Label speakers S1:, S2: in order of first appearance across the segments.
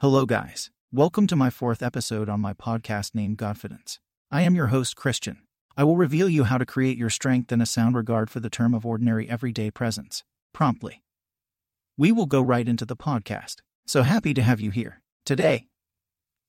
S1: Hello, guys. Welcome to my fourth episode on my podcast named Godfidence. I am your host, Christian. I will reveal you how to create your strength and a sound regard for the term of ordinary everyday presence, promptly. We will go right into the podcast. So happy to have you here. Today,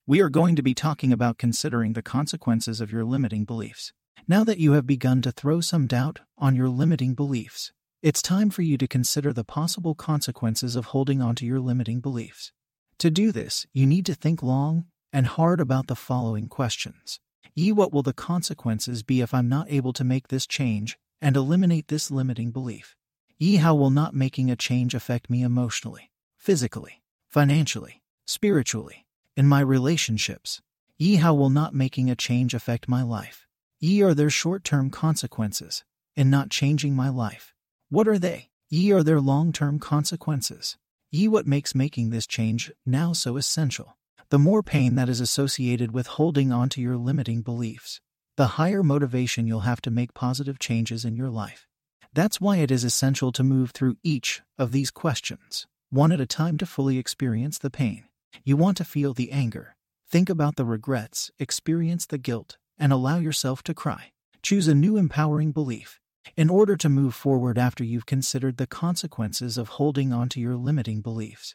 S1: we are going to be talking about considering the consequences of your limiting beliefs. Now that you have begun to throw some doubt on your limiting beliefs, it's time for you to consider the possible consequences of holding on to your limiting beliefs. To do this, you need to think long and hard about the following questions. E. What will the consequences be if I'm not able to make this change and eliminate this limiting belief? E. How will not making a change affect me emotionally, physically, financially, spiritually, in my relationships? E. How will not making a change affect my life? E. Are there short term consequences in not changing my life? What are they? Ye are their long term consequences. Ye what makes making this change now so essential. The more pain that is associated with holding on to your limiting beliefs, the higher motivation you'll have to make positive changes in your life. That's why it is essential to move through each of these questions, one at a time to fully experience the pain. You want to feel the anger, think about the regrets, experience the guilt, and allow yourself to cry. Choose a new empowering belief in order to move forward after you've considered the consequences of holding on to your limiting beliefs,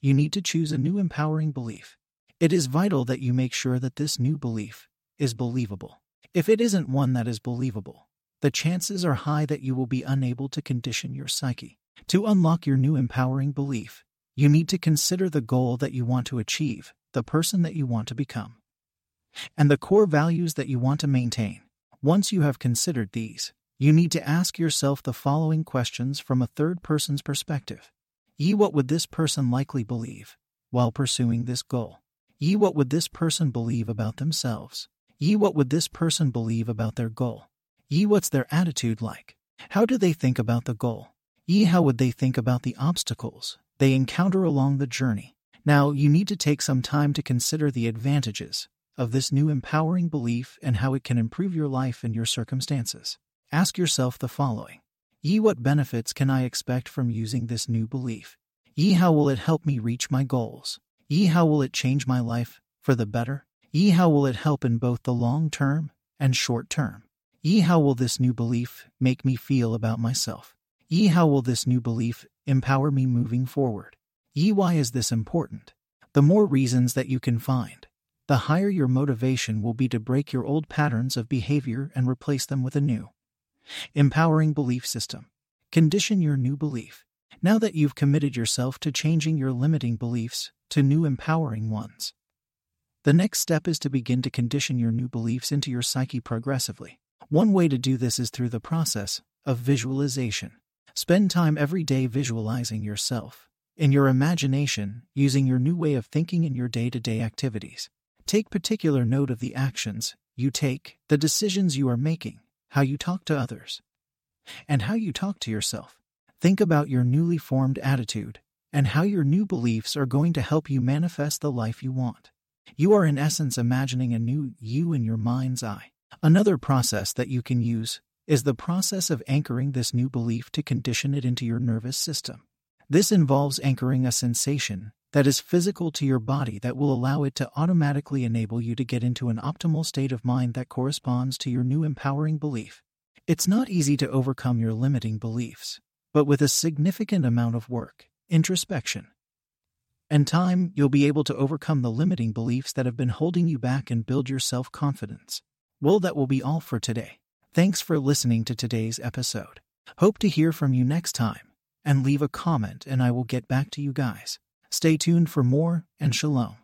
S1: you need to choose a new empowering belief. It is vital that you make sure that this new belief is believable. If it isn't one that is believable, the chances are high that you will be unable to condition your psyche. To unlock your new empowering belief, you need to consider the goal that you want to achieve, the person that you want to become, and the core values that you want to maintain. Once you have considered these, you need to ask yourself the following questions from a third person's perspective. E. What would this person likely believe while pursuing this goal? E. What would this person believe about themselves? E. What would this person believe about their goal? E. What's their attitude like? How do they think about the goal? E. How would they think about the obstacles they encounter along the journey? Now, you need to take some time to consider the advantages of this new empowering belief and how it can improve your life and your circumstances. Ask yourself the following Ye, what benefits can I expect from using this new belief? Ye, how will it help me reach my goals? Ye, how will it change my life for the better? Ye, how will it help in both the long term and short term? Ye, how will this new belief make me feel about myself? Ye, how will this new belief empower me moving forward? Ye, why is this important? The more reasons that you can find, the higher your motivation will be to break your old patterns of behavior and replace them with a new. Empowering belief system. Condition your new belief. Now that you've committed yourself to changing your limiting beliefs to new empowering ones, the next step is to begin to condition your new beliefs into your psyche progressively. One way to do this is through the process of visualization. Spend time every day visualizing yourself in your imagination using your new way of thinking in your day to day activities. Take particular note of the actions you take, the decisions you are making, how you talk to others, and how you talk to yourself. Think about your newly formed attitude and how your new beliefs are going to help you manifest the life you want. You are, in essence, imagining a new you in your mind's eye. Another process that you can use is the process of anchoring this new belief to condition it into your nervous system. This involves anchoring a sensation that is physical to your body that will allow it to automatically enable you to get into an optimal state of mind that corresponds to your new empowering belief. It's not easy to overcome your limiting beliefs, but with a significant amount of work, introspection, and time, you'll be able to overcome the limiting beliefs that have been holding you back and build your self confidence. Well, that will be all for today. Thanks for listening to today's episode. Hope to hear from you next time, and leave a comment, and I will get back to you guys. Stay tuned for more, and shalom.